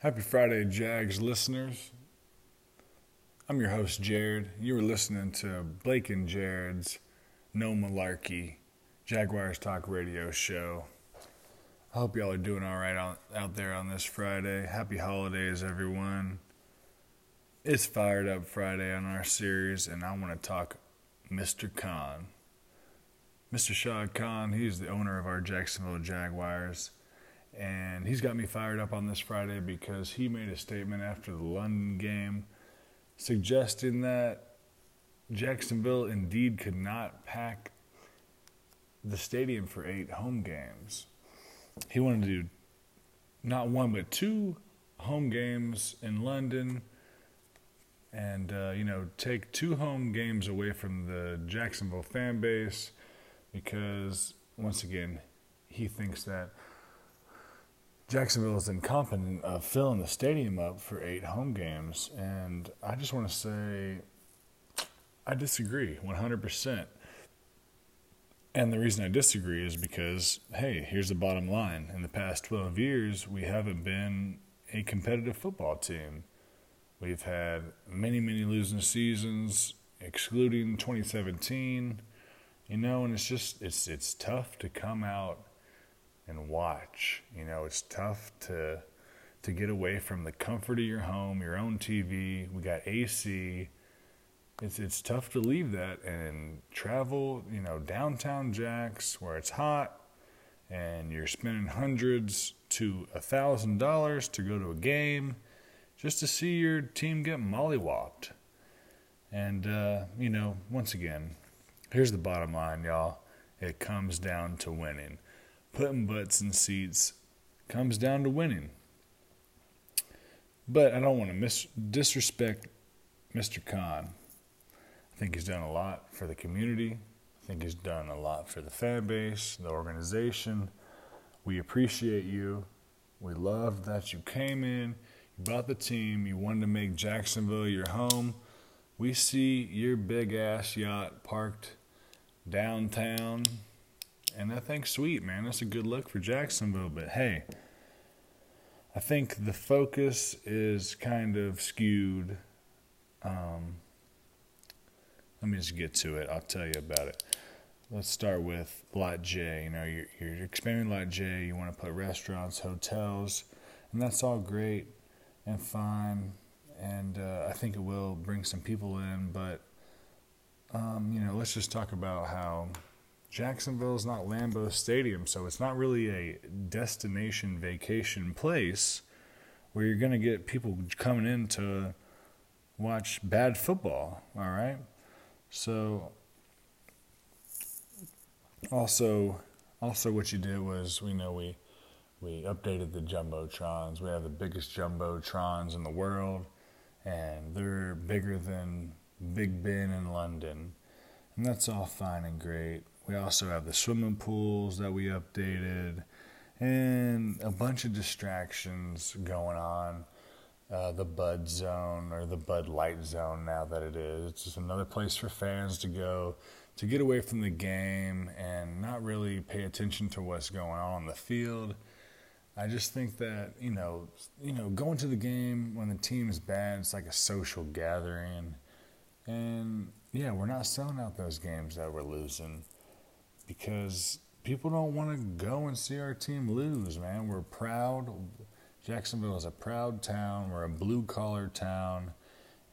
Happy Friday, Jags listeners. I'm your host, Jared. You were listening to Blake and Jared's No Malarkey Jaguars Talk Radio show. I hope y'all are doing all right out, there on this Friday. Happy holidays, everyone. It's Fired Up Friday on our series, and I want to talk Mr. Khan. Mr. Shad Khan, he's the owner of our Jacksonville Jaguars. And he's got me fired up on this Friday because he made a statement after the London game suggesting that Jacksonville indeed could not pack the stadium for eight home games. He wanted to do not one but two home games in London and uh, you know take two home games away from the Jacksonville fan base because once again he thinks that Jacksonville is incompetent of filling the stadium up for eight home games. And I just want to say, I disagree 100%. And the reason I disagree is because, hey, here's the bottom line. In the past 12 years, we haven't been a competitive football team. We've had many, many losing seasons, excluding 2017. You know, and it's just it's it's tough to come out and watch. You know, it's tough to to get away from the comfort of your home, your own TV. We got AC. It's it's tough to leave that and travel, you know, downtown Jacks where it's hot and you're spending hundreds to a thousand dollars to go to a game just to see your team get mollywopped. And uh, you know, once again, here's the bottom line, y'all. It comes down to winning putting butts in seats comes down to winning. But I don't want to mis- disrespect Mr. Khan. I think he's done a lot for the community. I think he's done a lot for the fan base, the organization. We appreciate you. We love that you came in, you bought the team, you wanted to make Jacksonville your home. We see your big ass yacht parked downtown and I think sweet, man. That's a good look for Jacksonville. But hey, I think the focus is kind of skewed. Um, let me just get to it. I'll tell you about it. Let's start with Lot J. You know, you're, you're expanding Lot J. You want to put restaurants, hotels, and that's all great and fine. And uh, I think it will bring some people in. But um, you know, let's just talk about how Jacksonville is not Lambeau Stadium, so it's not really a destination vacation place where you're going to get people coming in to watch bad football, all right? So also also what you did was we know we we updated the jumbotrons. We have the biggest jumbotrons in the world and they're bigger than Big Ben in London. And that's all fine and great. We also have the swimming pools that we updated and a bunch of distractions going on. Uh, the Bud Zone or the Bud Light Zone now that it is. It's just another place for fans to go to get away from the game and not really pay attention to what's going on on the field. I just think that you know, you know, going to the game when the team is bad, it's like a social gathering, and yeah, we're not selling out those games that we're losing because people don't want to go and see our team lose, man. We're proud. Jacksonville is a proud town. We're a blue collar town,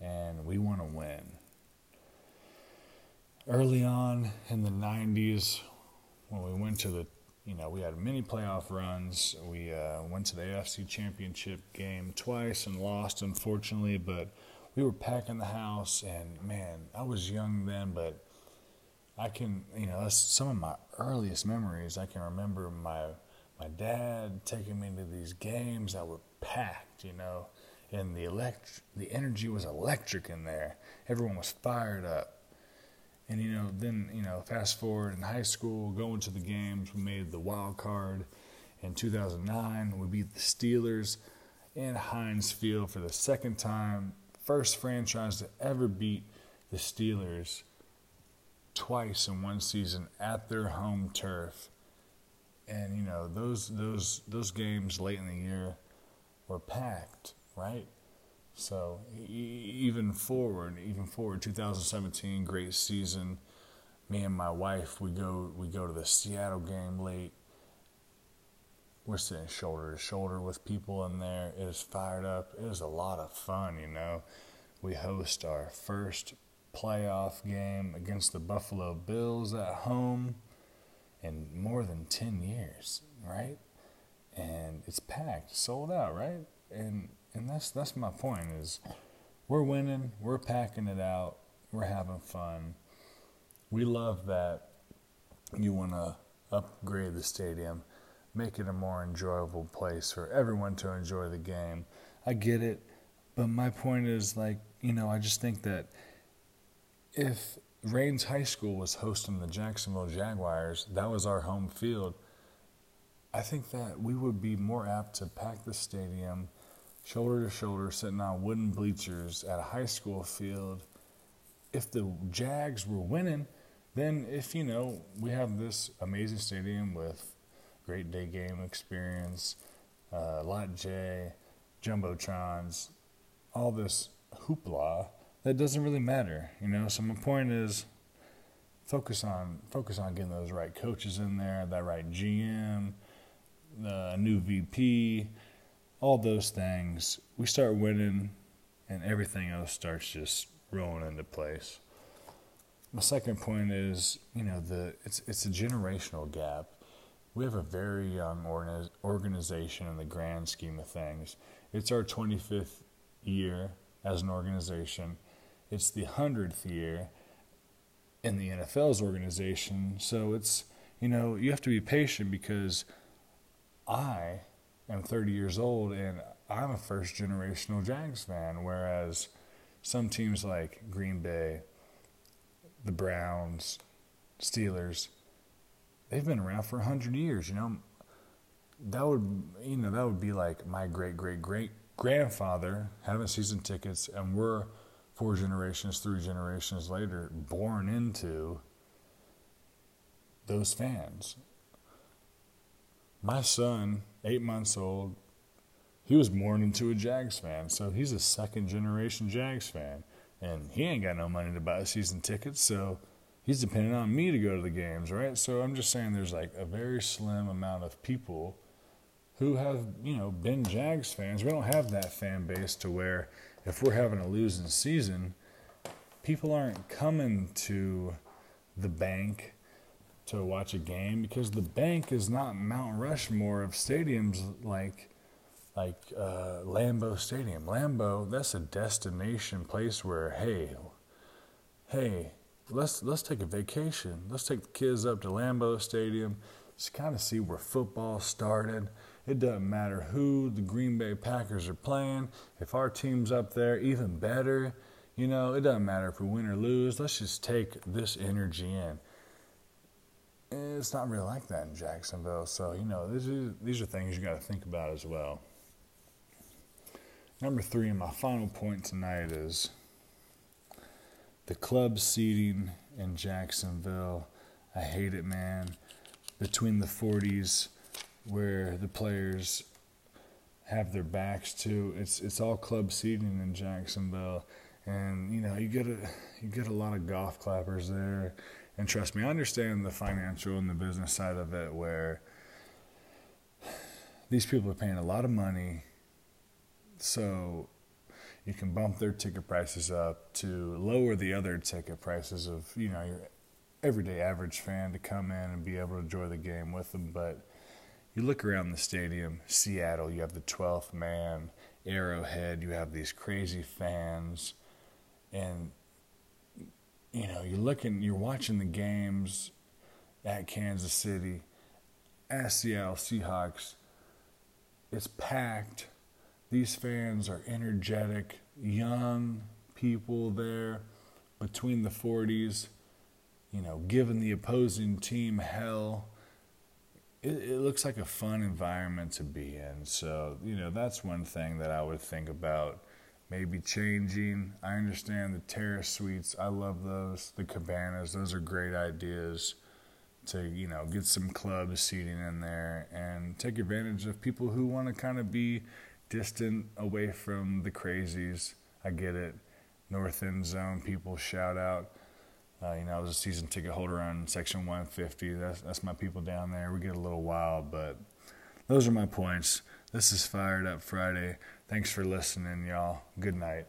and we want to win. Early on in the 90s, when we went to the, you know, we had many playoff runs. We uh, went to the AFC Championship game twice and lost, unfortunately, but we were packing the house, and man, I was young then, but I can, you know, that's some of my earliest memories. I can remember my my dad taking me to these games that were packed, you know, and the elect the energy was electric in there. Everyone was fired up. And you know, then you know, fast forward in high school, going to the games, we made the wild card in 2009. We beat the Steelers in Heinz Field for the second time. First franchise to ever beat the Steelers twice in one season at their home turf. And you know those those those games late in the year, were packed, right? So even forward, even forward, 2017, great season. Me and my wife, we go we go to the Seattle game late. We're sitting shoulder to shoulder with people in there. It is fired up. It is a lot of fun, you know. We host our first playoff game against the Buffalo Bills at home in more than 10 years, right? And it's packed, sold out, right? And and that's that's my point is we're winning, we're packing it out, we're having fun. We love that you want to upgrade the stadium, make it a more enjoyable place for everyone to enjoy the game. I get it, but my point is like, you know, I just think that if Raines High School was hosting the Jacksonville Jaguars, that was our home field. I think that we would be more apt to pack the stadium shoulder to shoulder, sitting on wooden bleachers at a high school field. If the Jags were winning, then if you know we have this amazing stadium with great day game experience, uh, Lot J, jumbotrons, all this hoopla, that doesn't really matter, you know. So my point is, focus on focus on getting those right coaches in there, that right GM, the new VP all those things, we start winning, and everything else starts just rolling into place. My second point is, you know, the it's it's a generational gap. We have a very young organization in the grand scheme of things. It's our 25th year as an organization. It's the 100th year in the NFL's organization. So it's, you know, you have to be patient because I am 30 years old and I'm a first generational Jags fan, whereas some teams like Green Bay, the Browns, Steelers, they've been around for 100 years, you know. That would you know that would be like my great great great grandfather having season tickets and we're four generations, three generations later born into those fans. My son eight months old. He was born into a Jags fan, so he's a second generation Jags fan. And he ain't got no money to buy season tickets, so he's depending on me to go to the games, right? So I'm just saying there's like a very slim amount of people who have, you know, been Jags fans. We don't have that fan base to where if we're having a losing season, people aren't coming to the bank to watch a game because the bank is not Mount Rushmore of stadiums like like uh, Lambeau Stadium. Lambeau, that's a destination place where hey, hey, let's let's take a vacation. Let's take the kids up to Lambeau Stadium just kind of see where football started. It doesn't matter who the Green Bay Packers are playing. If our team's up there, even better. You know, it doesn't matter if we win or lose. Let's just take this energy in it's not really like that in Jacksonville. So, you know, these are, these are things you got to think about as well. Number three, and my final point tonight is the club seating in Jacksonville. I hate it, man. Between the 40s, where the players have their backs to, it's it's all club seating in Jacksonville, and you know you get a you get a lot of golf clappers there and trust me, I understand the financial and the business side of it where these people are paying a lot of money. So you can bump their ticket prices up to lower the other ticket prices of, you know, your everyday average fan to come in and be able to enjoy the game with them. But you look around the stadium, Seattle, you have the 12th man, Arrowhead, you have these crazy fans. And you know, you're looking, you're watching the games at Kansas City, at Seattle Seahawks. It's packed. These fans are energetic, young people there between the 40s, you know, giving the opposing team hell. It, it looks like a fun environment to be in. So, you know, that's one thing that I would think about maybe changing. I understand the terrace suites. I love those. The cabanas. Those are great ideas to you know get some club seating in there and take advantage of people who want to kind of be distant away from the crazies. I get it. North End Zone people shout out. Uh, you know, I was a season ticket holder on Section 150. That's that's my people down there. We get a little wild, but those are my points. This is Fired Up Friday. Thanks for listening, y'all. Good night.